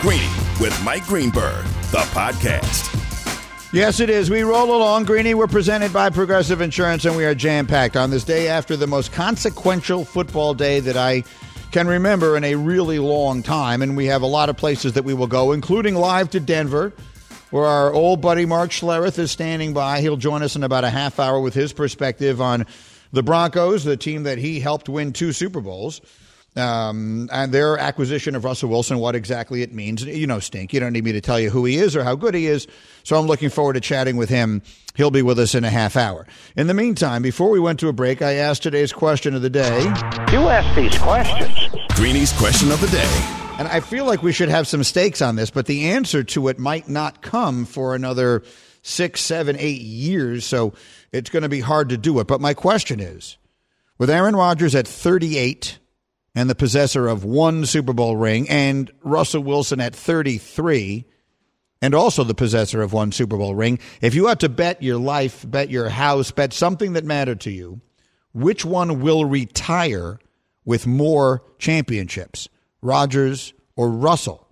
Greeny with Mike Greenberg, the podcast. Yes, it is. We roll along. Greeny, we're presented by Progressive Insurance, and we are jam packed on this day after the most consequential football day that I can remember in a really long time. And we have a lot of places that we will go, including live to Denver, where our old buddy Mark Schlereth is standing by. He'll join us in about a half hour with his perspective on the Broncos, the team that he helped win two Super Bowls um, and their acquisition of Russell Wilson, what exactly it means. You know, Stink. You don't need me to tell you who he is or how good he is. So I'm looking forward to chatting with him. He'll be with us in a half hour. In the meantime, before we went to a break, I asked today's question of the day. You ask these questions. Greeny's question of the day. And I feel like we should have some stakes on this, but the answer to it might not come for another six, seven, eight years. So it's going to be hard to do it. But my question is with Aaron Rodgers at 38, and the possessor of one Super Bowl ring, and Russell Wilson at 33, and also the possessor of one Super Bowl ring. If you had to bet your life, bet your house, bet something that mattered to you, which one will retire with more championships, Rodgers or Russell?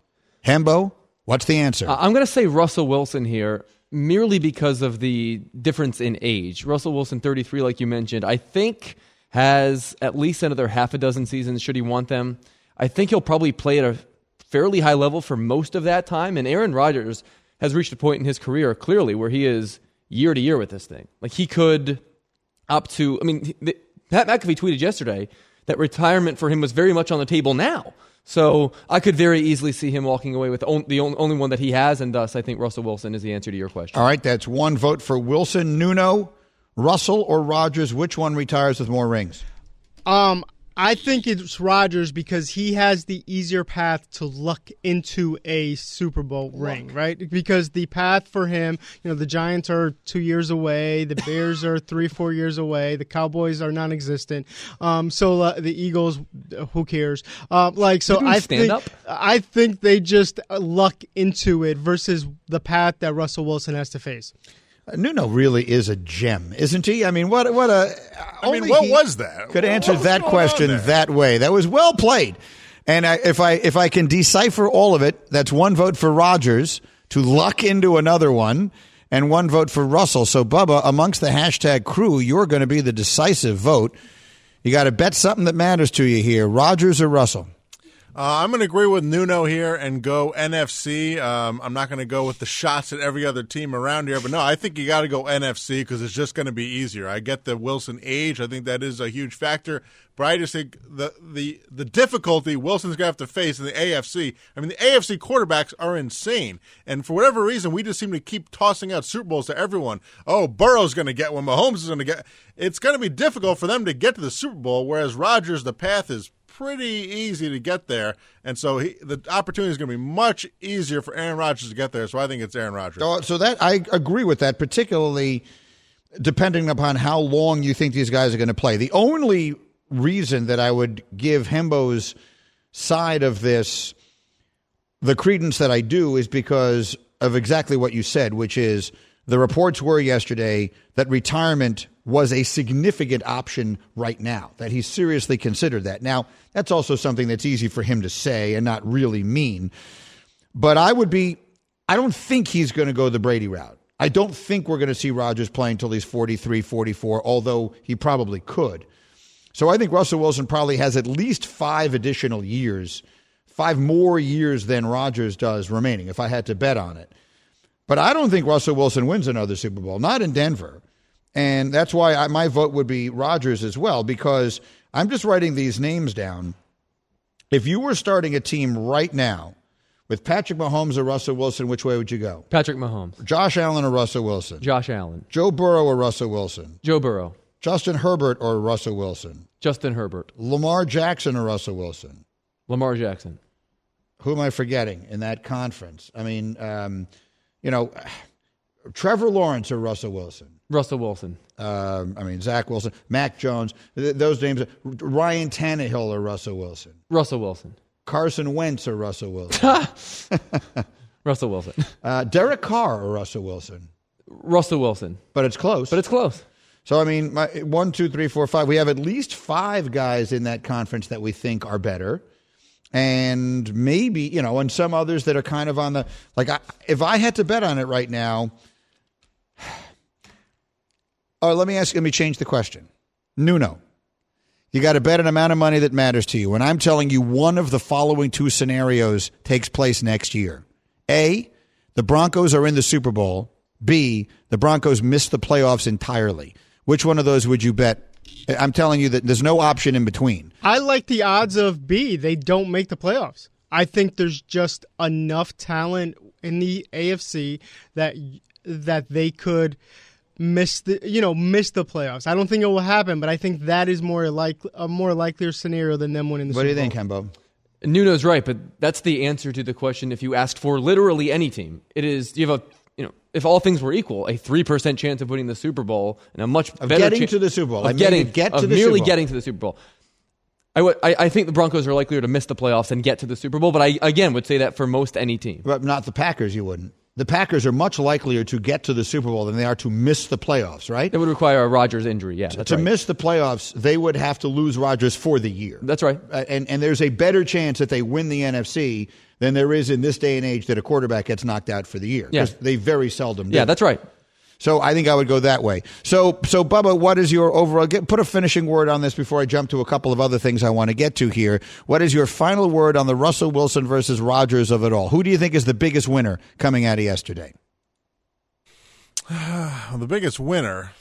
Hembo, what's the answer? Uh, I'm going to say Russell Wilson here merely because of the difference in age. Russell Wilson, 33, like you mentioned. I think has at least another half a dozen seasons should he want them. I think he'll probably play at a fairly high level for most of that time. And Aaron Rodgers has reached a point in his career clearly where he is year to year with this thing. Like he could up to, I mean, Pat McAfee tweeted yesterday that retirement for him was very much on the table now. So I could very easily see him walking away with the only one that he has, and thus I think Russell Wilson is the answer to your question. All right, that's one vote for Wilson. Nuno, Russell or Rodgers, which one retires with more rings? Um, I think it's Rodgers because he has the easier path to luck into a Super Bowl luck. ring, right? Because the path for him, you know, the Giants are two years away, the Bears are three, four years away, the Cowboys are non-existent. Um, so uh, the Eagles, who cares? Uh, like, so I think up? I think they just luck into it versus the path that Russell Wilson has to face. Nuno really is a gem, isn't he? I mean, what what a. I uh, mean, what was that? Could answer that question that way. That was well played. And I, if I if I can decipher all of it, that's one vote for Rodgers to luck into another one, and one vote for Russell. So, Bubba, amongst the hashtag crew, you're going to be the decisive vote. You got to bet something that matters to you here: Rodgers or Russell. Uh, I'm going to agree with Nuno here and go NFC. Um, I'm not going to go with the shots at every other team around here, but no, I think you got to go NFC because it's just going to be easier. I get the Wilson age; I think that is a huge factor. But I just think the the the difficulty Wilson's going to have to face in the AFC. I mean, the AFC quarterbacks are insane, and for whatever reason, we just seem to keep tossing out Super Bowls to everyone. Oh, Burrow's going to get one. Mahomes is going to get. It's going to be difficult for them to get to the Super Bowl, whereas Rodgers, the path is pretty easy to get there, and so he, the opportunity is going to be much easier for Aaron Rodgers to get there. So I think it's Aaron Rodgers. So, that I agree with that, particularly depending upon how long you think these guys are going to play. The only reason that I would give Hembo's side of this the credence that I do is because of exactly what you said, which is the reports were yesterday that retirement was a significant option right now, that he seriously considered that. Now, that's also something that's easy for him to say and not really mean. But I would be, I don't think he's going to go the Brady route. I don't think we're going to see Rodgers playing until he's 43, 44, although he probably could. So I think Russell Wilson probably has at least five additional years, five more years than Rodgers does remaining, if I had to bet on it. But I don't think Russell Wilson wins another Super Bowl, not in Denver. And that's why I, my vote would be Rodgers as well, because I'm just writing these names down. If you were starting a team right now with Patrick Mahomes or Russell Wilson, which way would you go? Patrick Mahomes. Josh Allen or Russell Wilson? Josh Allen. Joe Burrow or Russell Wilson? Joe Burrow. Justin Herbert or Russell Wilson? Justin Herbert, Lamar Jackson or Russell Wilson? Lamar Jackson, Who am I forgetting in that conference? I mean, um, you know, Trevor Lawrence or Russell Wilson? Russell Wilson, Um, I mean, Zach Wilson, Mac Jones, th- those names. Ryan Tannehill or Russell Wilson? Russell Wilson, Carson Wentz or Russell Wilson? Russell Wilson, uh, Derek Carr or Russell Wilson? Russell Wilson. But it's close. But it's close. So I mean, my, one, two, three, four, five. We have at least five guys in that conference that we think are better, and maybe you know, and some others that are kind of on the like. I, if I had to bet on it right now, oh, let me ask. Let me change the question. Nuno, you got to bet an amount of money that matters to you, and I'm telling you, one of the following two scenarios takes place next year. A, the Broncos are in the Super Bowl. B, the Broncos miss the playoffs entirely. Which one of those would you bet? I'm telling you that there's no option in between. I like the odds of B. They don't make the playoffs. I think there's just enough talent in the AFC that that they could miss the you know miss the playoffs. I don't think it will happen, but I think that is more like a more likelier scenario than them winning the What do you think, Bowl. Hembo? Nuno's right, but that's the answer to the question if you asked for literally any team. It is you have a you know, if all things were equal, a three percent chance of winning the Super Bowl and a much better chance Of better getting to the Super Bowl. Of I mean, getting to get of to the merely Super Bowl. getting to the Super Bowl. I would- I- I think the Broncos are likelier to miss the playoffs and get to the Super Bowl, but I again would say that for most any team. But not the Packers, you wouldn't. The Packers are much likelier to get to the Super Bowl than they are to miss the playoffs, right? It would require a Rodgers injury. Yeah, to right. miss the playoffs, they would have to lose Rodgers for the year. That's right. Uh, and and there's a better chance that they win the NFC than there is in this day and age that a quarterback gets knocked out for the year. Yeah. 'Cause They very seldom do. Yeah, that's right. So I think I would go that way. So, so Bubba, what is your overall? Get, put a finishing word on this before I jump to a couple of other things I want to get to here. What is your final word on the Russell Wilson versus Rodgers of it all? Who do you think is the biggest winner coming out of yesterday? The biggest winner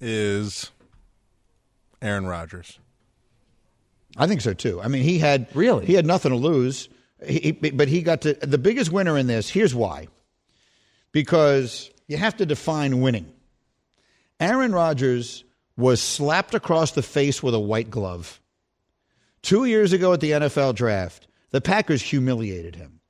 is Aaron Rodgers. I think so too. I mean, he had Really? he had nothing to lose, he, he- but he got to the biggest winner in this. Here's why: because you have to define winning. Aaron Rodgers was slapped across the face with a white glove. Two years ago at the NFL draft, the Packers humiliated him.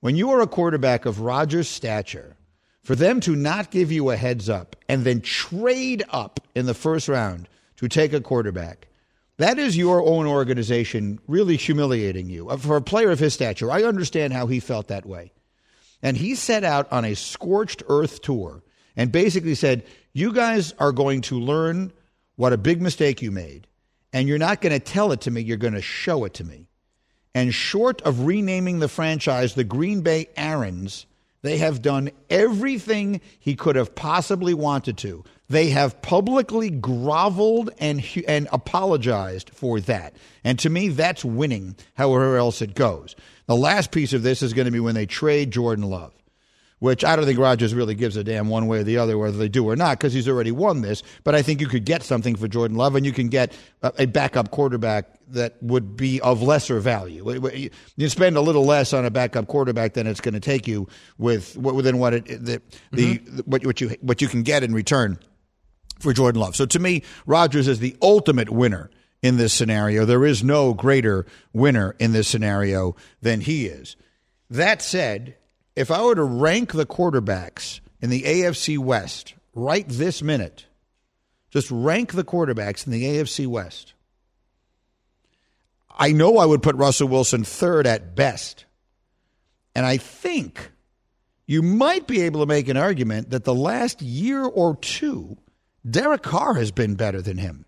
When you are a quarterback of Rodgers' stature, for them to not give you a heads up and then trade up in the first round to take a quarterback, that is your own organization really humiliating you. Uh, For a player of his stature, I understand how he felt that way. And he set out on a scorched earth tour and basically said, You guys are going to learn what a big mistake you made. And you're not going to tell it to me, you're going to show it to me. And short of renaming the franchise the Green Bay Aaron's, they have done everything he could have possibly wanted to. They have publicly groveled and and apologized for that. And to me, that's winning, however else it goes. The last piece of this is going to be when they trade Jordan Love which I don't think Rodgers really gives a damn one way or the other whether they do or not because he's already won this. But I think you could get something for Jordan Love and you can get a, backup quarterback that would be of lesser value. You spend a little less on a backup quarterback than it's going to take you with within what it the, the mm-hmm. what, what you what you can get in return for Jordan Love. So to me, Rodgers is the ultimate winner in this scenario. There is no greater winner in this scenario than he is. That said, if I were to rank the quarterbacks in the AFC West right this minute, just rank the quarterbacks in the AFC West, I know I would put Russell Wilson third at best. And I think you might be able to make an argument that the last year or two, Derek Carr has been better than him.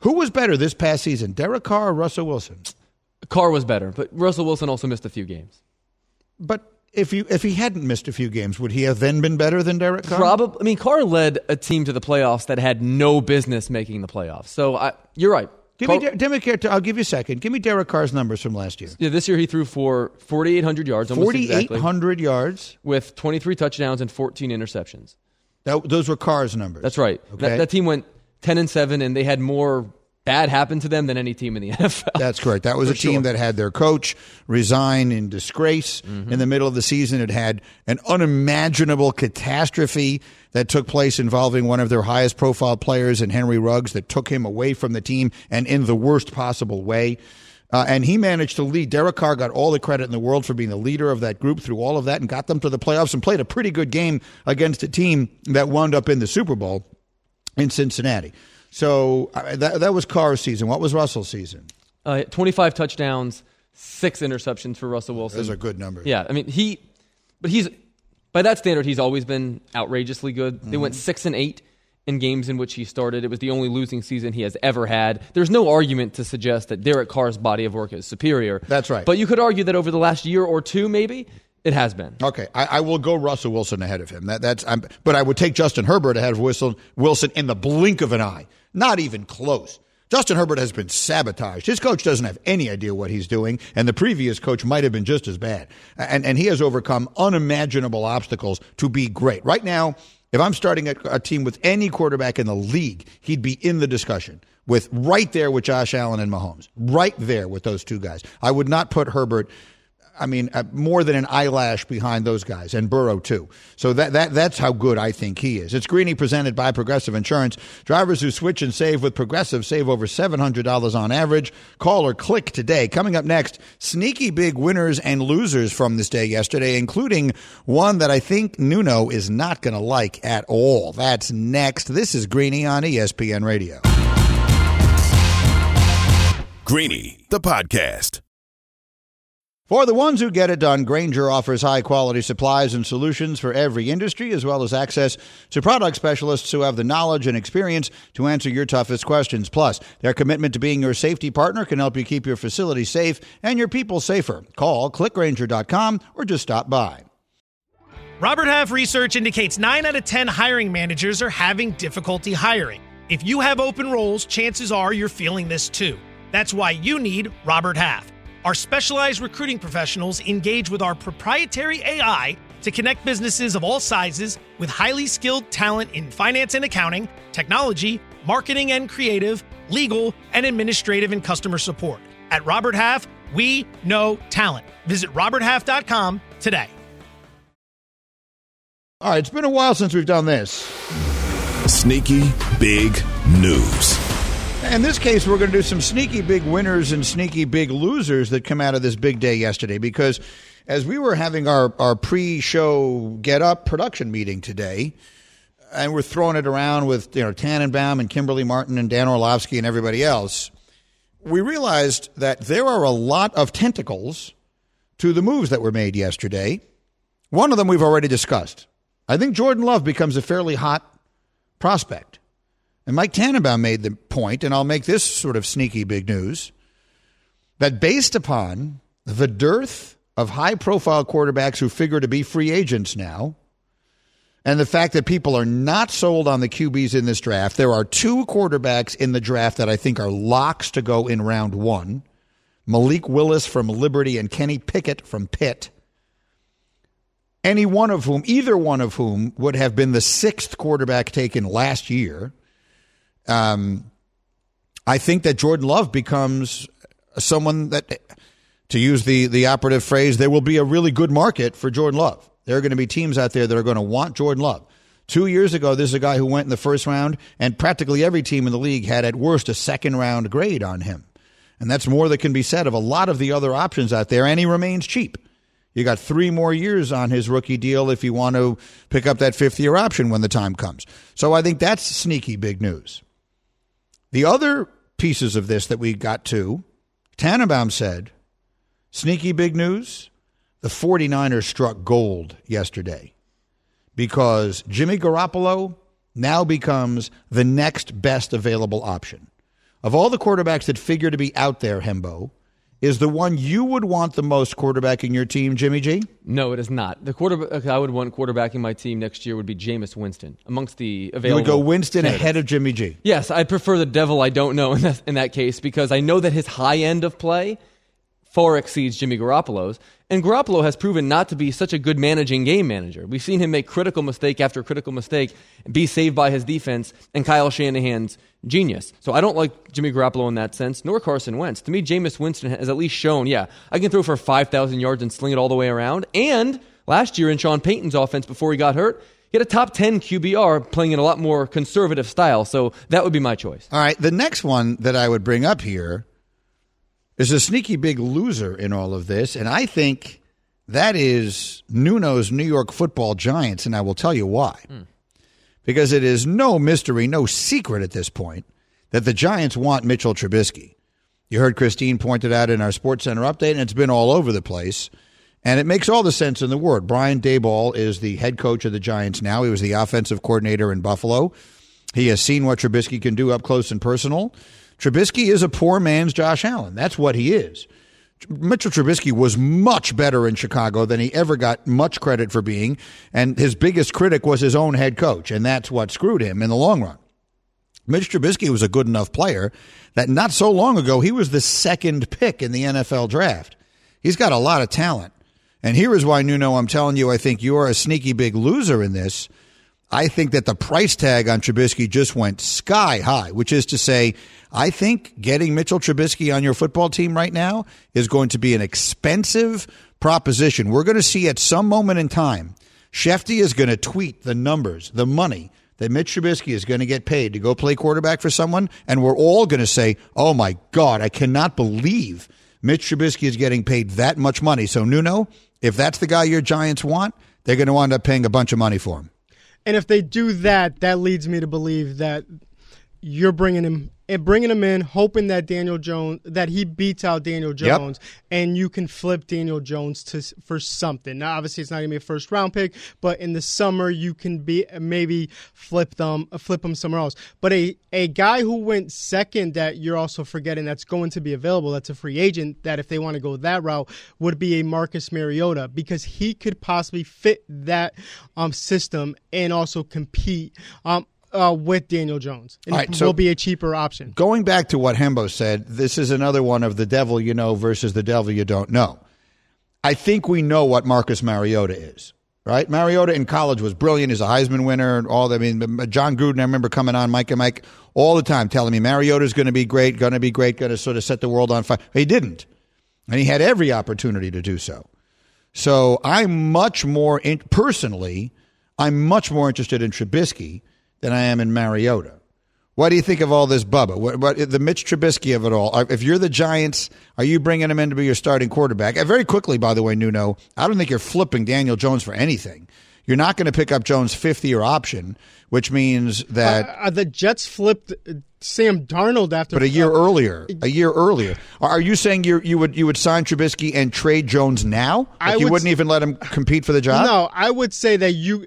Who was better this past season, Derek Carr or Russell Wilson? Carr was better, but Russell Wilson also missed a few games. But if you if he hadn't missed a few games, would he have then been better than Derek Carr? Probably. I mean, Carr led a team to the playoffs that had no business making the playoffs. So I, you're right. Give Carr- me, De- I'll give you a second. Give me Derek Carr's numbers from last year. yeah, this year he threw for 4,800 yards, almost Forty eight exactly, yards. with 23 touchdowns and 14 interceptions. That, those were Carr's numbers. That's right. Okay. That, that team went 10 and 7, and they had more bad happened to them than any team in the NFL. That's correct. That was a team that had their coach resign in disgrace mm-hmm. in the middle of the season. It had an unimaginable catastrophe that took place involving one of their highest profile players in Henry Ruggs that took him away from the team and in the worst possible way. Uh, and he managed to lead. Derek Carr got all the credit in the world for being the leader of that group through all of that and got them to the playoffs and played a pretty good game against a team that wound up in the Super Bowl in Cincinnati. So uh, that, that was Carr's season. What was Russell's season? Uh, 25 touchdowns, six interceptions for Russell Wilson. Those are good numbers. Yeah, I mean he, but he's by that standard he's always been outrageously good. They went six and eight in games in which he started. It was the only losing season he has ever had. There's no argument to suggest that Derek Carr's body of work is superior. That's right. But you could argue that over the last year or two, maybe it has been. Okay, I, I will go Russell Wilson ahead of him. That, that's, I'm, but I would take Justin Herbert ahead of Wilson, Wilson in the blink of an eye. Not even close. Justin Herbert has been sabotaged. His coach doesn't have any idea what he's doing, and the previous coach might have been just as bad. And, and he has overcome unimaginable obstacles to be great. Right now, if I'm starting a, a team with any quarterback in the league, he'd be in the discussion with right there with Josh Allen and Mahomes, right there with those two guys. I would not put Herbert I mean, uh, more than an eyelash behind those guys, and Burrow too. So that that that's how good I think he is. It's Greeny presented by Progressive Insurance. Drivers who switch and save with Progressive save over seven hundred dollars on average. Call or click today. Coming up next, sneaky big winners and losers from this day yesterday, including one that I think Nuno is not going to like at all. That's next. This is Greeny on ESPN Radio. Greeny, the podcast. For the ones who get it done, Grainger offers high quality supplies and solutions for every industry, as well as access to product specialists who have the knowledge and experience to answer your toughest questions. Plus, their commitment to being your safety partner can help you keep your facility safe and your people safer. Call clickgrainger.com or just stop by. Robert Half research indicates 9 out of 10 hiring managers are having difficulty hiring. If you have open roles, chances are you're feeling this too. That's why you need Robert Half. Our specialized recruiting professionals engage with our proprietary AI to connect businesses of all sizes with highly skilled talent in finance and accounting, technology, marketing and creative, legal, and administrative and customer support. At Robert Half, we know talent. Visit RobertHalf.com today. All right, it's been a while since we've done this. Sneaky big news. In this case, we're going to do some sneaky big winners and sneaky big losers that come out of this big day yesterday. Because as we were having our, our pre show get up production meeting today, and we're throwing it around with you know Tannenbaum and Kimberly Martin and Dan Orlovsky and everybody else, we realized that there are a lot of tentacles to the moves that were made yesterday. One of them we've already discussed. I think Jordan Love becomes a fairly hot prospect. And Mike Tannenbaum made the point, and I'll make this sort of sneaky big news that based upon the dearth of high profile quarterbacks who figure to be free agents now, and the fact that people are not sold on the QBs in this draft, there are two quarterbacks in the draft that I think are locks to go in round one Malik Willis from Liberty and Kenny Pickett from Pitt. Any one of whom, either one of whom, would have been the sixth quarterback taken last year. Um, I think that Jordan Love becomes someone that, to use the, the operative phrase, there will be a really good market for Jordan Love. There are going to be teams out there that are going to want Jordan Love. Two years ago, this is a guy who went in the first round, and practically every team in the league had at worst a second round grade on him. And that's more that can be said of a lot of the other options out there, and he remains cheap. You got three more years on his rookie deal if you want to pick up that fifth year option when the time comes. So I think that's sneaky big news. The other pieces of this that we got to, Tannenbaum said, sneaky big news, the 49ers struck gold yesterday because Jimmy Garoppolo now becomes the next best available option. Of all the quarterbacks that figure to be out there, Hembo, is the one you would want the most quarterback in your team, Jimmy G? No, it is not. The quarterback uh, I would want quarterbacking my team next year would be Jameis Winston amongst the available. You would go Winston candidates. ahead of Jimmy G. Yes, I'd prefer the devil I don't know in that, in that case because I know that his high end of play far exceeds Jimmy Garoppolo's. And Garoppolo has proven not to be such a good managing game manager. We've seen him make critical mistake after critical mistake, be saved by his defense, and Kyle Shanahan's genius. So I don't like Jimmy Garoppolo in that sense, nor Carson Wentz. To me, Jameis Winston has at least shown, yeah, I can throw for 5,000 yards and sling it all the way around. And last year in Sean Payton's offense before he got hurt, he had a top 10 QBR playing in a lot more conservative style. So that would be my choice. All right. The next one that I would bring up here is a sneaky big loser in all of this. And I think that is Nuno's New York football giants. And I will tell you why. Hmm. Because it is no mystery, no secret at this point that the Giants want Mitchell Trubisky. You heard Christine pointed out in our Sports Center update, and it's been all over the place. And it makes all the sense in the world. Brian Daboll is the head coach of the Giants now. He was the offensive coordinator in Buffalo. He has seen what Trubisky can do up close and personal. Trubisky is a poor man's Josh Allen. That's what he is. Mitchell Trubisky was much better in Chicago than he ever got much credit for being, and his biggest critic was his own head coach, and that's what screwed him in the long run. Mitch Trubisky was a good enough player that not so long ago he was the second pick in the NFL draft. He's got a lot of talent. And here is why, Nuno, I'm telling you, I think you're a sneaky big loser in this. I think that the price tag on Trubisky just went sky high, which is to say, I think getting Mitchell Trubisky on your football team right now is going to be an expensive proposition. We're going to see at some moment in time, Schefty is going to tweet the numbers, the money that Mitch Trubisky is going to get paid to go play quarterback for someone, and we're all going to say, "Oh my God, I cannot believe Mitch Trubisky is getting paid that much money." So Nuno, if that's the guy your Giants want, they're going to wind up paying a bunch of money for him. And if they do that, that leads me to believe that you're bringing him and bringing him in, hoping that Daniel Jones that he beats out Daniel Jones, and you can flip Daniel Jones to for something. Now, obviously, it's not going to be a first round pick, but in the summer you can be maybe flip them, flip him somewhere else. But a a guy who went second that you're also forgetting that's going to be available, that's a free agent. That if they want to go that route, would be a Marcus Mariota because he could possibly fit that um, system and also compete. Um, uh, with Daniel Jones. And All it so will be a cheaper option. Going back to what Hembo said, this is another one of the devil you know versus the devil you don't know. I think we know what Marcus Mariota is, right? Mariota in college was brilliant. He's a Heisman winner and all that. I mean, Jon Gruden, I remember coming on Mike and Mike all the time telling me Mariota's going to be great, going to be great, going to sort of set the world on fire. He didn't. And he had every opportunity to do so. So I'm much more, in, personally, I'm much more interested in Trubisky than I am in Mariota. What do you think of all this, Bubba? What, what the Mitch Trubisky of it all? If you're the Giants, are you bringing him in to be your starting quarterback? And very quickly, by the way, Nuno, I don't think you're flipping Daniel Jones for anything. You're not going to pick up Jones' fifth year option, which means that. Uh, the Jets flipped uh, Sam Darnold after, but a year earlier, a year earlier, are you saying you you would you would sign Trubisky and trade Jones now? Like I you would wouldn't even let him compete for the job. No, I would say that you,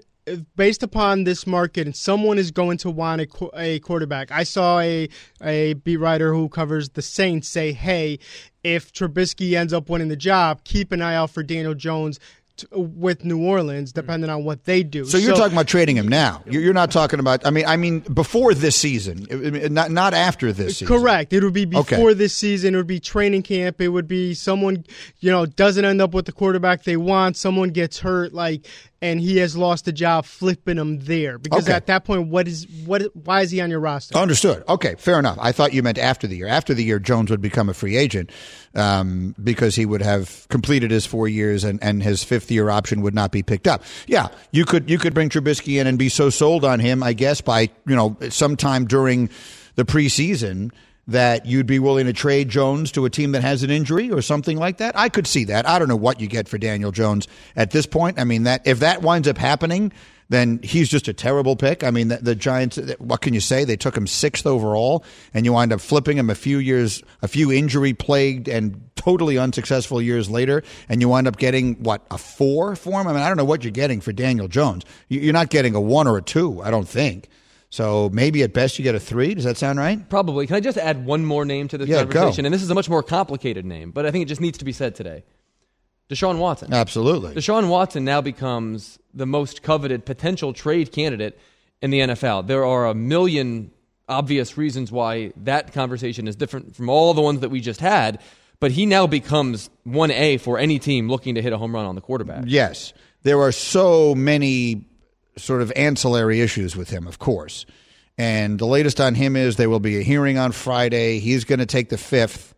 based upon this market, and someone is going to want a, a quarterback. I saw a a beat writer who covers the Saints say, "Hey, if Trubisky ends up winning the job, keep an eye out for Daniel Jones." t- With New Orleans, mm-hmm. depending on what they do. So you're talking about trading him now. You're you're not talking about. I mean, I mean before this season, not not after this season. Correct. It would be before Okay. this season. It would be training camp. It would be someone, you know, doesn't end up with the quarterback they want. Someone gets hurt, like, and he has lost the job, flipping him there. Because Okay. at that point, what is what? Why is he on your roster? Understood. Okay, fair enough. I thought you meant after the year. After the year, Jones would become a free agent um, because he would have completed his four years and, and his fifth year option would not be picked up. Yeah, you could you could bring Trubisky in and be so sold on him, I guess, by you know sometime during the preseason that you'd be willing to trade Jones to a team that has an injury or something like that. I could see that. I don't know what you get for Daniel Jones at this point. I mean that if that winds up happening, then he's just a terrible pick. I mean, the, the Giants. What can you say? They took him sixth overall, and you wind up flipping him a few years, a few injury plagued and totally unsuccessful years later, and you wind up getting what a four for him. I mean, I don't know what you're getting for Daniel Jones. You- You're not getting a one or a two. I don't think. So maybe at best you get a three. Does that sound right? Probably. Can I just add one more name to this Yeah, go. conversation? And this is a much more complicated name, but I think it just needs to be said today. Deshaun Watson. Absolutely. Deshaun Watson now becomes the most coveted potential trade candidate in the NFL. There are a million obvious reasons why that conversation is different from all the ones that we just had. but he now becomes 1A for any team looking to hit a home run on the quarterback. Yes. There are so many sort of ancillary issues with him, of course. And the latest on him is there will be a hearing on Friday. He's going to take the fifth.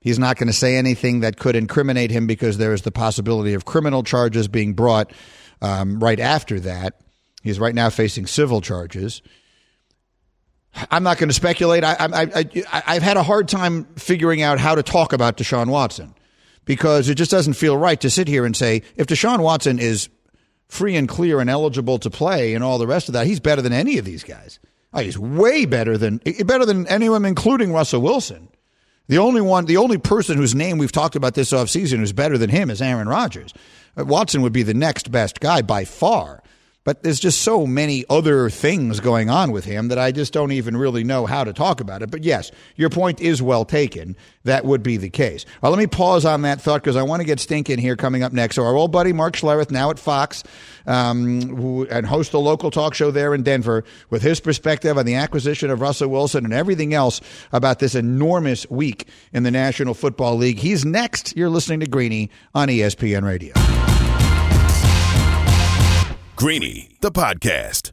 He's not going to say anything that could incriminate him because there is the possibility of criminal charges being brought um, right after that. He's right now facing civil charges. I'm not going to speculate. I, I've had a hard time figuring out how to talk about Deshaun Watson because it just doesn't feel right to sit here and say if Deshaun Watson is free and clear and eligible to play and all the rest of that, he's better than any of these guys. Oh, he's way better than better than anyone, including Russell Wilson. The only one, the only person whose name we've talked about this offseason who's better than him is Aaron Rodgers. Uh, Watson would be the next best guy by far. But there's just so many other things going on with him that I just don't even really know how to talk about it. But yes, your point is well taken. That would be the case. Well, let me pause on that thought because I want to get Stink in here coming up next. So our old buddy Mark Schlereth, now at Fox, um, who, and host a local talk show there in Denver, with his perspective on the acquisition of Russell Wilson and everything else about this enormous week in the National Football League. He's next. You're listening to Greeny on ESPN Radio. Greeny, the podcast.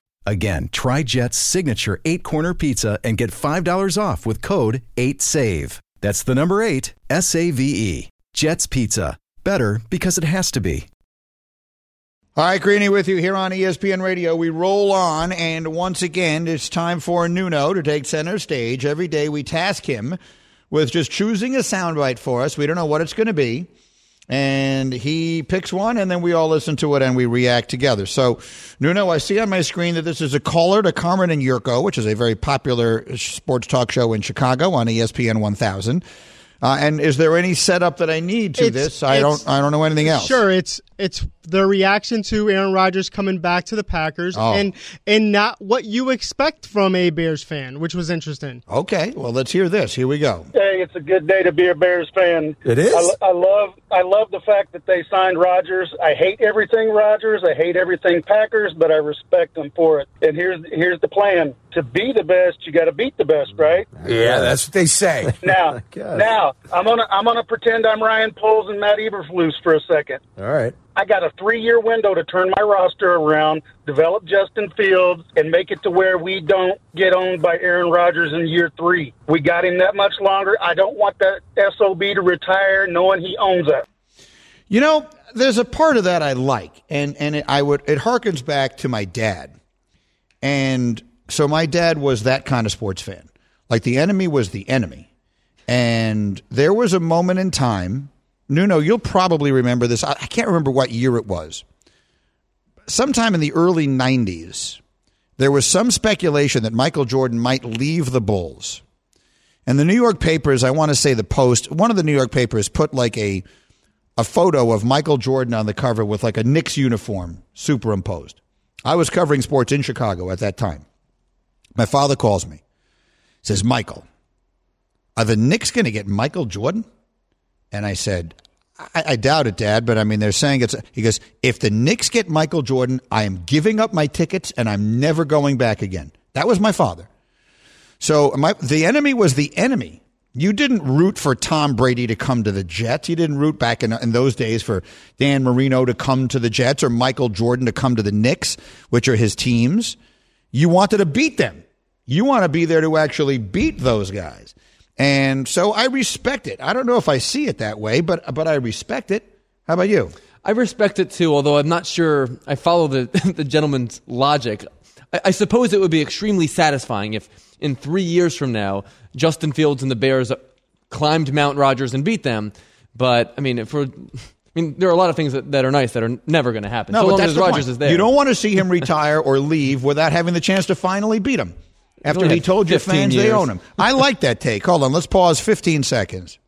Again, try Jet's signature eight corner pizza and get $5 off with code 8SAVE. That's the number eight, S A V E. Jet's Pizza. Better because it has to be. All right, Greeny with you here on ESPN Radio. We roll on, and once again, it's time for Nuno to take center stage. Every day we task him with just choosing a soundbite for us. We don't know what it's going to be. And he picks one, and then we all listen to it and we react together. So, Nuno, I see on my screen that this is a caller to Carmen and Yurko, which is a very popular sports talk show in Chicago on ESPN 1000. Uh, and is there any setup that I need to it's, this? I don't. I don't know anything else. Sure, it's it's the reaction to Aaron Rodgers coming back to the Packers, oh. and and not what you expect from a Bears fan, which was interesting. Okay, well, let's hear this. Here we go. Hey, it's a good day to be a Bears fan. It is. I, I love I love the fact that they signed Rodgers. I hate everything Rodgers. I hate everything Packers, but I respect them for it. And here's here's the plan: to be the best, you got to beat the best, right? Yeah, that's what they say. Now, now I'm gonna I'm gonna pretend I'm Ryan Poles and Matt Eberflus for a second. All right. I got a three year window to turn my roster around, develop Justin Fields, and make it to where we don't get owned by Aaron Rodgers in year three. We got him that much longer. I don't want that SOB to retire knowing he owns it. You know, there's a part of that I like, and and it, I would it harkens back to my dad, and so my dad was that kind of sports fan. Like the enemy was the enemy, and there was a moment in time Nuno, you'll probably remember this. I can't remember what year it was. Sometime in the early 90s, there was some speculation that Michael Jordan might leave the Bulls. And the New York papers, I want to say the Post, one of the New York papers put like a a photo of Michael Jordan on the cover with like a Knicks uniform superimposed. I was covering sports in Chicago at that time. My father calls me. Says, "Michael, are the Knicks going to get Michael Jordan?" And I said, I, I doubt it, Dad. But I mean, they're saying it's. He goes, if the Knicks get Michael Jordan, I am giving up my tickets and I'm never going back again. That was my father. So my, the enemy was the enemy. You didn't root for Tom Brady to come to the Jets. You didn't root back in, in those days for Dan Marino to come to the Jets or Michael Jordan to come to the Knicks, which are his teams. You wanted to beat them. You want to be there to actually beat those guys. And so I respect it. I don't know if I see it that way, but but I respect it. How about you? I respect it too, although I'm not sure I follow the the gentleman's logic. I, I suppose it would be extremely satisfying if in three years from now Justin Fields and the Bears climbed Mount Rodgers and beat them. But I mean, if we're I mean, there are a lot of things that, that are nice that are never going to happen. No, so but long that's as Rodgers point. is there. You don't want to see him retire or leave without having the chance to finally beat him. After he told your 15 fans they own him. I like that take. Hold on, let's pause 15 seconds.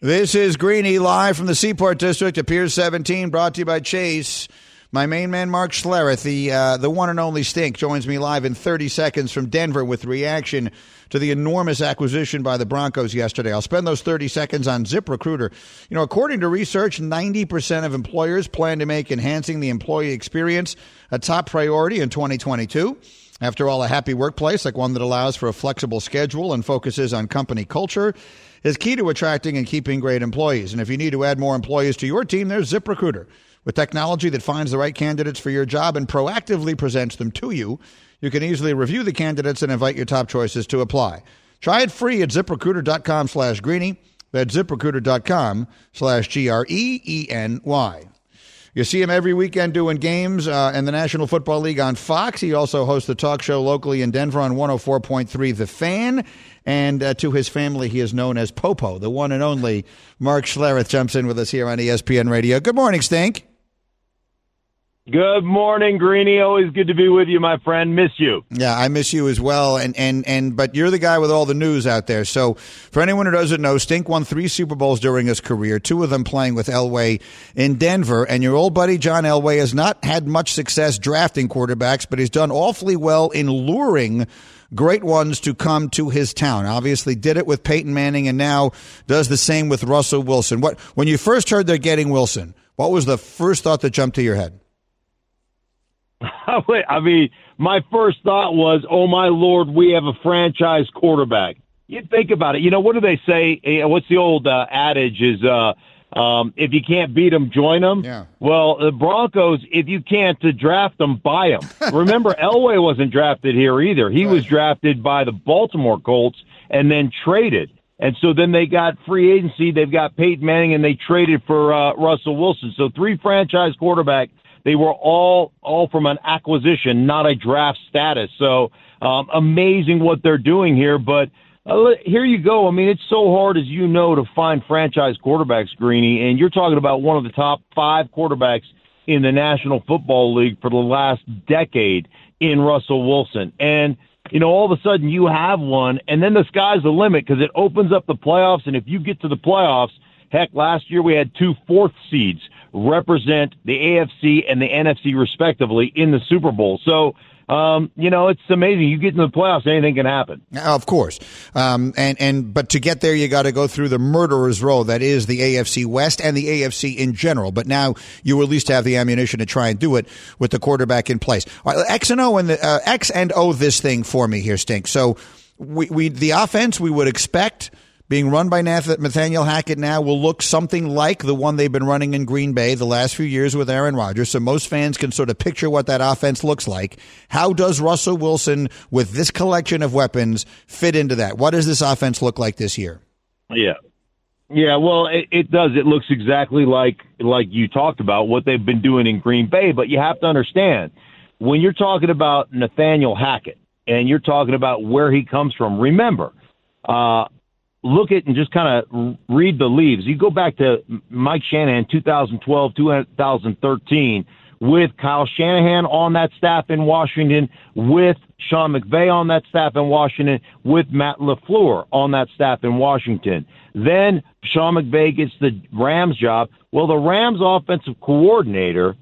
This is Greeny live from the Seaport District at Pier 17, brought to you by Chase. My main man, Mark Schlereth, the uh, the one and only Stink, joins me live in 30 seconds from Denver with reaction to the enormous acquisition by the Broncos yesterday. I'll spend those 30 seconds on ZipRecruiter. You know, according to research, 90% of employers plan to make enhancing the employee experience a top priority in 2022. After all, a happy workplace, like one that allows for a flexible schedule and focuses on company culture, is key to attracting and keeping great employees. And if you need to add more employees to your team, there's ZipRecruiter. With technology that finds the right candidates for your job and proactively presents them to you, you can easily review the candidates and invite your top choices to apply. Try it free at ziprecruiter.com slash greeny. That's ziprecruiter.com slash G R E E N Y. You see him every weekend doing games uh, in the National Football League on Fox. He also hosts the talk show locally in Denver on 104.3 The Fan. And uh, to his family, he is known as Popo, the one and only Mark Schlereth jumps in with us here on ESPN Radio. Good morning, Stink. Good morning, Greeny. Always good to be with you, my friend. Miss you. Yeah, I miss you as well. And, and, and, but you're the guy with all the news out there. So for anyone who doesn't know, Stink won three Super Bowls during his career, two of them playing with Elway in Denver. And your old buddy, John Elway, has not had much success drafting quarterbacks, but he's done awfully well in luring great ones to come to his town. Obviously did it with Peyton Manning and now does the same with Russell Wilson. What, when you first heard they're getting Wilson, what was the first thought that jumped to your head? I mean, my first thought was, oh my lord, we have a franchise quarterback. You think about it. You know, what do they say? Eh, What's the old uh, adage? Is uh, um, if you can't beat them, join them. Yeah. Well, the Broncos, if you can't uh, draft them, buy them. Remember, Elway wasn't drafted here either. He was drafted by the Baltimore Colts and then traded. And so then they got free agency. They've got Peyton Manning, and they traded for uh, Russell Wilson. So three franchise quarterback. They were all all from an acquisition, not a draft status. So um, amazing what they're doing here. But uh, here you go. I mean, it's so hard, as you know, to find franchise quarterbacks, Greeny. And you're talking about one of the top five quarterbacks in the National Football League for the last decade in Russell Wilson. And you know, all of a sudden you have one, and then the sky's the limit because it opens up the playoffs. And if you get to the playoffs, heck, last year we had two fourth seeds represent the AFC and the NFC respectively in the Super Bowl. So, um, you know, it's amazing. You get into the playoffs, anything can happen. Of course, um, and and but to get there, you got to go through the murderer's row that is the AFC West and the AFC in general. But now you at least have the ammunition to try and do it with the quarterback in place. Right, X and O and the uh, X and O this thing for me here, Stink. So we, we the offense we would expect being run by Nathaniel Hackett now will look something like the one they've been running in Green Bay the last few years with Aaron Rodgers. So most fans can sort of picture what that offense looks like. How does Russell Wilson, with this collection of weapons, fit into that? What does this offense look like this year? Yeah. Yeah, well, it, it does. It looks exactly like like you talked about what they've been doing in Green Bay. But you have to understand when you're talking about Nathaniel Hackett and you're talking about where he comes from. Remember, uh, look at and just kind of read the leaves. You go back to Mike Shanahan, 2012, 2013, with Kyle Shanahan on that staff in Washington, with Sean McVay on that staff in Washington, with Matt LaFleur on that staff in Washington. Then Sean McVay gets the Rams job. Well, the Rams offensive coordinator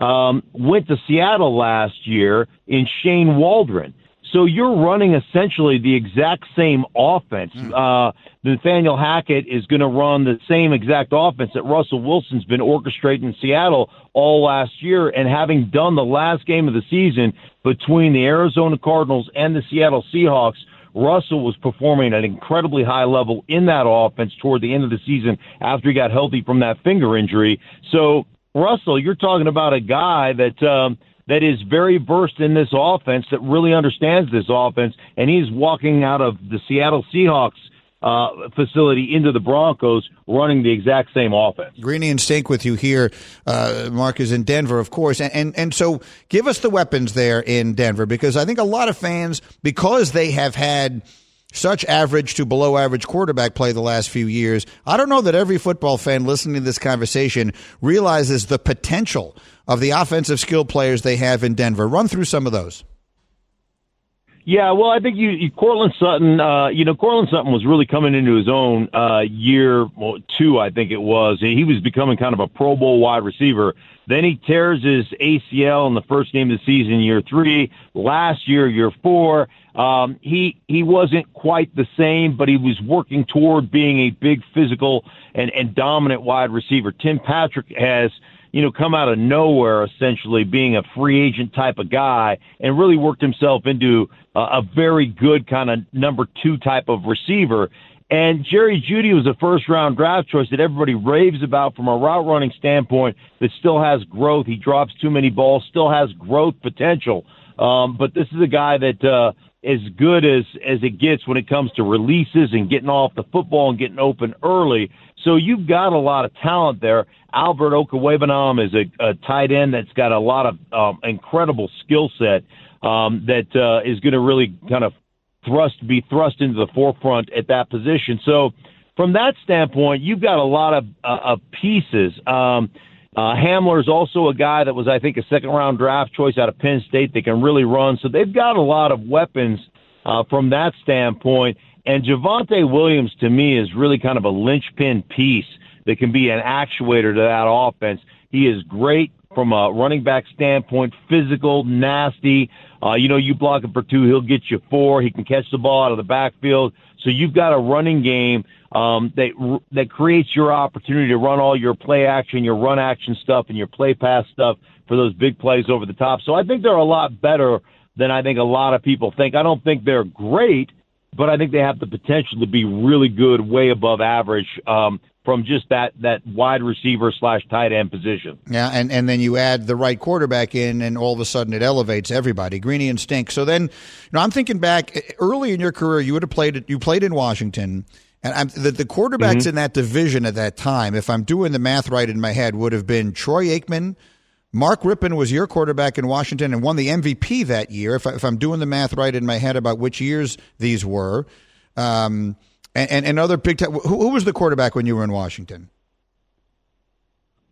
um, went to Seattle last year in Shane Waldron. So you're running essentially the exact same offense. Uh, Nathaniel Hackett is going to run the same exact offense that Russell Wilson's been orchestrating in Seattle all last year. And having done the last game of the season between the Arizona Cardinals and the Seattle Seahawks, Russell was performing at an incredibly high level in that offense toward the end of the season after he got healthy from that finger injury. So, Russell, you're talking about a guy that, um, that is very versed in this offense, that really understands this offense, and he's walking out of the Seattle Seahawks uh, facility into the Broncos running the exact same offense. Greeny and Stink with you here. Uh, Mark is in Denver, of course. And, and, and so give us the weapons there in Denver because I think a lot of fans, because they have had such average to below average quarterback play the last few years, I don't know that every football fan listening to this conversation realizes the potential of the offensive skill players they have in Denver. Run through some of those. Yeah, well, I think you, you Courtland Sutton. Uh, you know, Courtland Sutton was really coming into his own uh, year well, two, I think it was. He was becoming kind of a Pro Bowl wide receiver. Then he tears his ACL in the first game of the season, year three. Last year, year four, um, he he wasn't quite the same, but he was working toward being a big physical and, and dominant wide receiver. Tim Patrick has you know, come out of nowhere, essentially being a free agent type of guy and really worked himself into a, a very good kind of number two type of receiver. And Jerry Jeudy was a first round draft choice that everybody raves about from a route running standpoint that still has growth. He drops too many balls, still has growth potential. Um, but this is a guy that, uh, as good as as it gets when it comes to releases and getting off the football and getting open early. So you've got a lot of talent there. Albert Okwuegbunam is a, a tight end that's got a lot of um, incredible skill set um, that uh, is going to really kind of thrust be thrust into the forefront at that position. So from that standpoint, you've got a lot of, uh, of pieces. Um, uh, Hamler is also a guy that was, I think, a second round draft choice out of Penn State. They can really run. So they've got a lot of weapons uh, from that standpoint. And Javonte Williams, to me, is really kind of a linchpin piece that can be an actuator to that offense. He is great from a running back standpoint, physical, nasty. Uh, you know, you block him for two, he'll get you four. He can catch the ball out of the backfield. So you've got a running game um, that that creates your opportunity to run all your play action, your run action stuff, and your play pass stuff for those big plays over the top. So I think they're a lot better than I think a lot of people think. I don't think they're great, but I think they have the potential to be really good, way above average. Um, from just that that wide receiver slash tight end position. Yeah, and, and then you add the right quarterback in, and all of a sudden it elevates everybody. Greeny and Stink. So then, you know, I'm thinking back early in your career, you would have played. You played in Washington. And I'm, the, the quarterbacks mm-hmm. in that division at that time, if I'm doing the math right in my head, would have been Troy Aikman. Mark Rypien was your quarterback in Washington and won the MVP that year. If, I, if I'm doing the math right in my head about which years these were, um, and, and, and, other big time. Who, who was the quarterback when you were in Washington?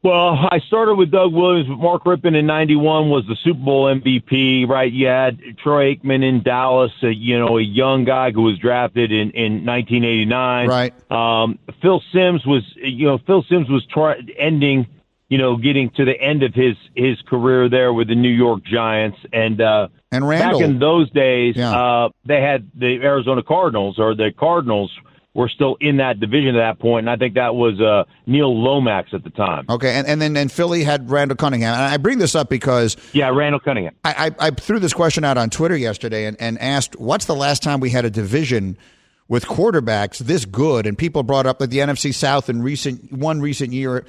Well, I started with Doug Williams, but Mark Rypien in '91 was the Super Bowl MVP, right? You had Troy Aikman in Dallas, a, you know, a young guy who was drafted in in 1989. Right. Um, Phil Simms was, you know, Phil Simms was try- ending, you know, getting to the end of his his career there with the New York Giants, and uh, and Randall. back in those days, yeah. uh, they had the Arizona Cardinals or the Cardinals were still in that division at that point, and I think that was uh, Neil Lomax at the time. Okay, and, and then and Philly had Randall Cunningham. And I bring this up because yeah, Randall Cunningham. I, I, I threw this question out on Twitter yesterday and, and asked, "What's the last time we had a division?" With quarterbacks this good, and people brought up that the NFC South in recent one recent year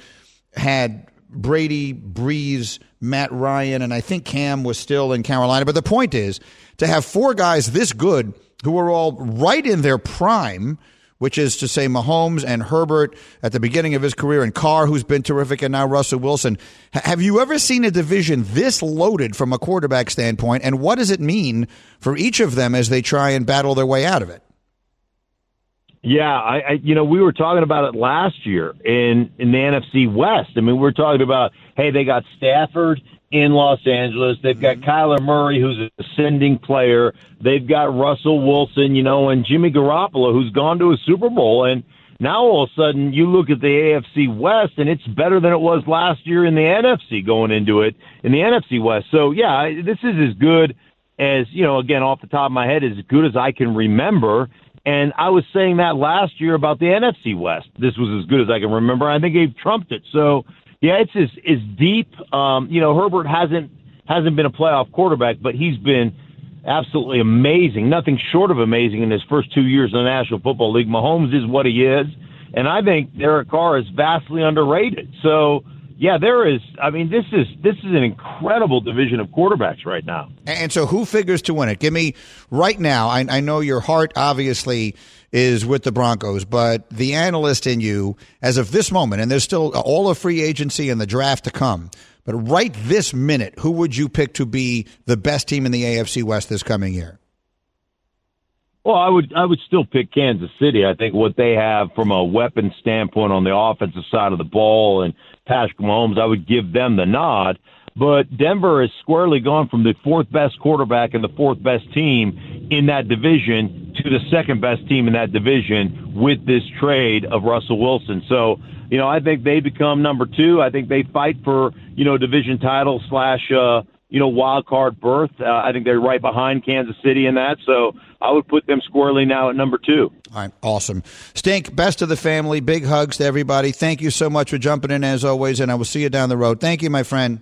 had Brady, Brees, Matt Ryan, and I think Cam was still in Carolina. But the point is to have four guys this good who are all right in their prime which is to say Mahomes and Herbert at the beginning of his career, and Carr, who's been terrific, and now Russell Wilson. H- have you ever seen a division this loaded from a quarterback standpoint, and what does it mean for each of them as they try and battle their way out of it? Yeah, I, I you know we were talking about it last year in in the NFC West. I mean, we are talking about hey, they got Stafford in Los Angeles. They've got mm-hmm. Kyler Murray, who's an ascending player. They've got Russell Wilson, you know, and Jimmy Garoppolo, who's gone to a Super Bowl. And now all of a sudden you look at the AFC West and it's better than it was last year in the NFC going into it in the NFC West. So yeah, this is as good as you know, again off the top of my head, as good as I can remember. And I was saying that last year about the NFC West. This was as good as I can remember. I think they've trumped it. So yeah, it's as is deep. Um, you know, Herbert hasn't hasn't been a playoff quarterback, but he's been absolutely amazing. Nothing short of amazing in his first two years in the National Football League. Mahomes is what he is, and I think Derek Carr is vastly underrated. So yeah, there is. I mean, this is this is an incredible division of quarterbacks right now. And so, who figures to win it? Give me right now. I, I know your heart obviously is with the Broncos, but the analyst in you, as of this moment, and there's still all of free agency and the draft to come. But right this minute, who would you pick to be the best team in the AFC West this coming year? Well, I would I would still pick Kansas City. I think what they have from a weapon standpoint on the offensive side of the ball and Patrick Mahomes, I would give them the nod. But Denver has squarely gone from the fourth best quarterback and the fourth best team in that division to the second best team in that division with this trade of Russell Wilson. So, you know, I think they become number two. I think they fight for, you know, division title slash, uh, you know, wild card berth. Uh, I think they're right behind Kansas City in that. So I would put them squarely now at number two. All right, awesome. Stink, best of the family. Big hugs to everybody. Thank you so much for jumping in as always, and I will see you down the road. Thank you, my friend.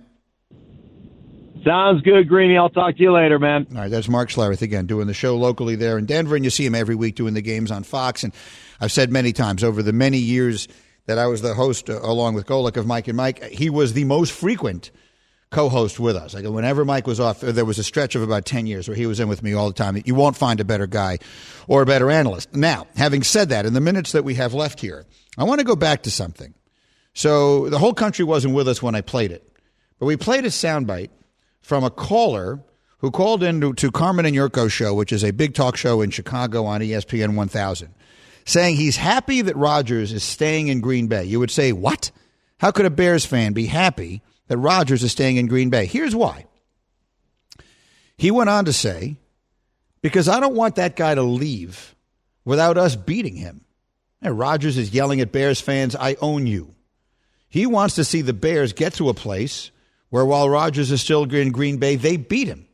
Sounds good, Greeny. I'll talk to you later, man. All right, that's Mark Schlereth again, doing the show locally there in Denver, and you see him every week doing the games on Fox. And I've said many times over the many years that I was the host uh, along with Golic of Mike and Mike, he was the most frequent co-host with us. Like whenever Mike was off, there was a stretch of about 10 years where he was in with me all the time. You won't find a better guy or a better analyst. Now, having said that, in the minutes that we have left here, I want to go back to something. So the whole country wasn't with us when I played it, but we played a soundbite from a caller who called in to, to Carmen and Jurko show, which is a big talk show in Chicago on ESPN 1000, saying he's happy that Rodgers is staying in Green Bay. You would say, what? How could a Bears fan be happy that Rodgers is staying in Green Bay. Here's why. He went on to say, because I don't want that guy to leave without us beating him. And Rodgers is yelling at Bears fans, I own you. He wants to see the Bears get to a place where while Rodgers is still in Green Bay, they beat him.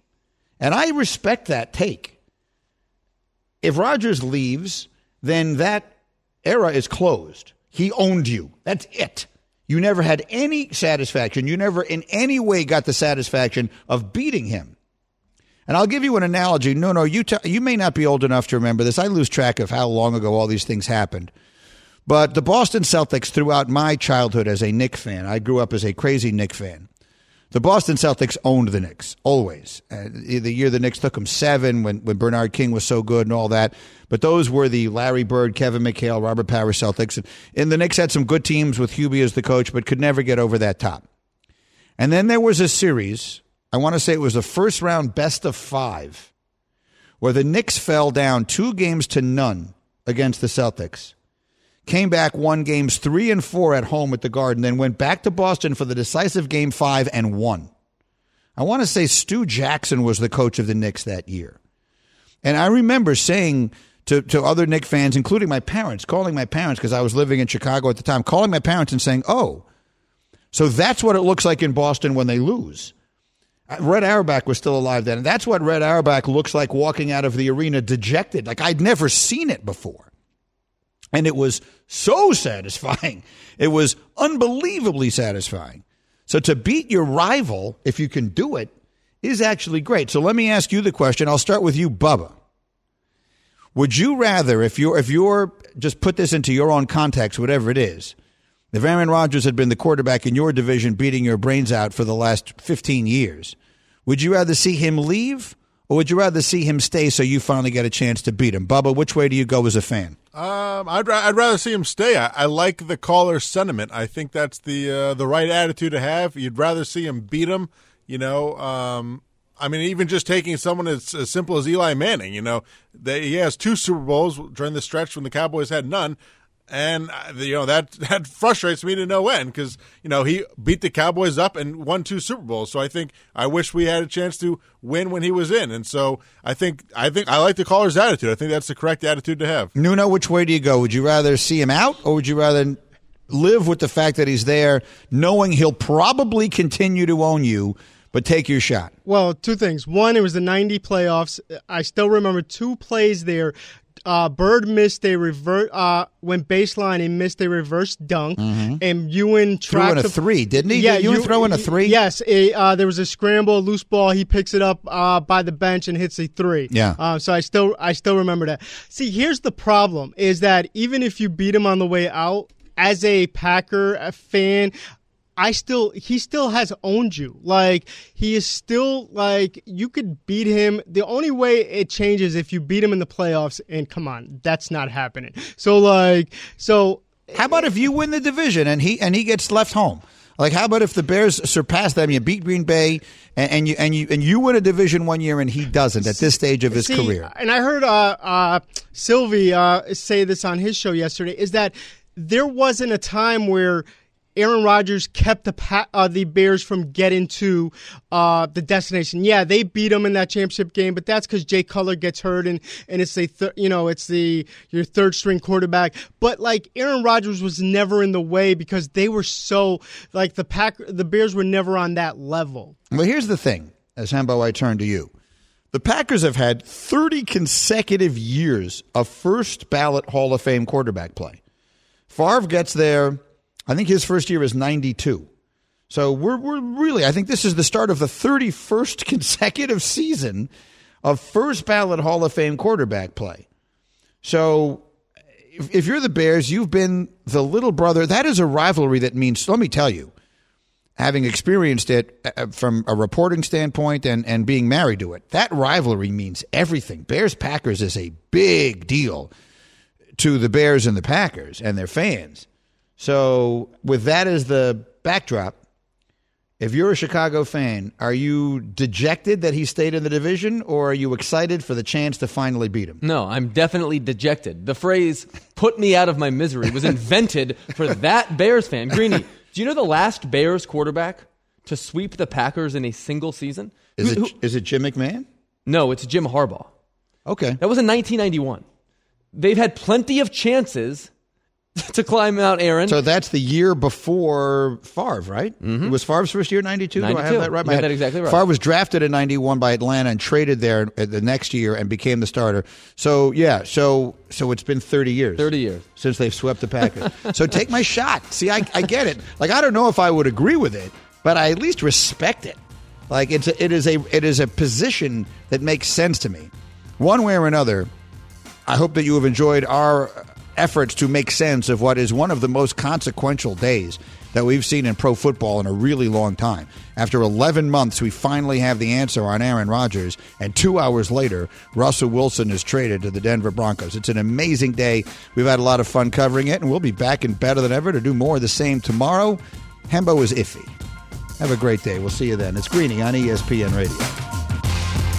And I respect that take. If Rodgers leaves, then that era is closed. He owned you. That's it. You never had any satisfaction. You never in any way got the satisfaction of beating him. And I'll give you an analogy. No, no, you, t- you may not be old enough to remember this. I lose track of how long ago all these things happened. But the Boston Celtics, throughout my childhood as a Knick fan, I grew up as a crazy Knick fan. The Boston Celtics owned the Knicks always. Uh, the year the Knicks took them seven when, when Bernard King was so good and all that. But those were the Larry Bird, Kevin McHale, Robert Parish Celtics. And, and the Knicks had some good teams with Hubie as the coach, but could never get over that top. And then there was a series, I want to say it was a first round best of five, where the Knicks fell down two games to none against the Celtics came back, won games three and four at home at the Garden, then went back to Boston for the decisive game five and won. I want to say Stu Jackson was the coach of the Knicks that year. And I remember saying to, to other Knick fans, including my parents, calling my parents because I was living in Chicago at the time, calling my parents and saying, oh, so that's what it looks like in Boston when they lose. Uh, Red Auerbach was still alive then. And that's what Red Auerbach looks like walking out of the arena dejected. Like I'd never seen it before. And it was so satisfying. It was unbelievably satisfying. So to beat your rival, if you can do it, is actually great. So let me ask you the question. I'll start with you, Bubba. Would you rather, if you're, if you're, just put this into your own context, whatever it is, if Aaron Rodgers had been the quarterback in your division beating your brains out for the last 15 years, would you rather see him leave or would you rather see him stay so you finally get a chance to beat him? Bubba, which way do you go as a fan? Um, I'd, I'd rather see him stay. I, I like the caller's sentiment. I think that's the uh, the right attitude to have. You'd rather see him beat him. You know, um, I mean, even just taking someone as, as simple as Eli Manning. You know, they, he has two Super Bowls during the stretch when the Cowboys had none and uh, you know that that frustrates me to no end because you know he beat the Cowboys up and won two Super Bowls. So I think I wish we had a chance to win when he was in, and so I think I think I like the caller's attitude. I think that's the correct attitude to have. Nuno, which way do you go? Would you rather see him out, or would you rather live with the fact that he's there, knowing he'll probably continue to own you? but take your shot. Well, two things. One, it was the 90 playoffs. I still remember two plays there. Uh, Bird missed a revert, uh, went baseline and missed a reverse dunk, and Ewing Threw in a three, didn't he? Yeah, Did Ewing throw in a three? Yes, a, uh, there was a scramble, a loose ball. He picks it up uh, by the bench and hits a three. Yeah. Uh, so I still, I still remember that. See, here's the problem: is that even if you beat him on the way out, as a Packer a fan, I still he still has owned you. Like he is still like you could beat him. The only way it changes if you beat him in the playoffs. And come on, that's not happening. So like so. How about if you win the division and he and he gets left home? Like how about if the Bears surpass them, you beat Green Bay, and, and you and you and you win a division one year and he doesn't at this stage of his See, career? And I heard uh, uh, Silvy uh, say this on his show yesterday is that there wasn't a time where Aaron Rodgers kept the uh, the Bears from getting to uh, the destination. Yeah, they beat them in that championship game, but that's because Jay Cutler gets hurt and and it's the th- you know it's the your third string quarterback. But like Aaron Rodgers was never in the way because they were so like the pack the Bears were never on that level. Well, here's the thing, as Hembo, I turn to you. The Packers have had 30 consecutive years of first ballot Hall of Fame quarterback play. Favre gets there, I think his first year is 92. So we're, we're really, I think this is the start of the 31st consecutive season of first ballot Hall of Fame quarterback play. So if, if you're the Bears, you've been the little brother. That is a rivalry that means, let me tell you, having experienced it uh, from a reporting standpoint and, and being married to it, that rivalry means everything. Bears Packers is a big deal to the Bears and the Packers and their fans. So, with that as the backdrop, if you're a Chicago fan, are you dejected that he stayed in the division or are you excited for the chance to finally beat him? No, I'm definitely dejected. The phrase "put me out of my misery" was invented for that Bears fan. Greeny, do you know the last Bears quarterback to sweep the Packers in a single season? Is Who- it is it Jim McMahon? No, it's Jim Harbaugh. Okay. That was in 1991. They've had plenty of chances to climb Mount Aaron. So that's the year before Favre, right? It was Favre's first year, 92? Do I have that right? Mm-hmm. You have that exactly right. Favre was drafted in 91 by Atlanta and traded there the next year and became the starter. So, yeah, so so it's been 30 years. 30 years. Since they've swept the Packers. so take my shot. See, I, I get it. Like, I don't know if I would agree with it, but I at least respect it. Like, it's a, it, is a, it is a position that makes sense to me. One way or another, I hope that you have enjoyed our efforts to make sense of what is one of the most consequential days that we've seen in pro football in a really long time. After 11 months, we finally have the answer on Aaron Rodgers, and two hours later, Russell Wilson is traded to the Denver Broncos. It's an amazing day. We've had a lot of fun covering it, and we'll be back in better than ever to do more of the same tomorrow. Hembo is iffy. Have a great day. We'll see you then. It's Greeny on ESPN Radio.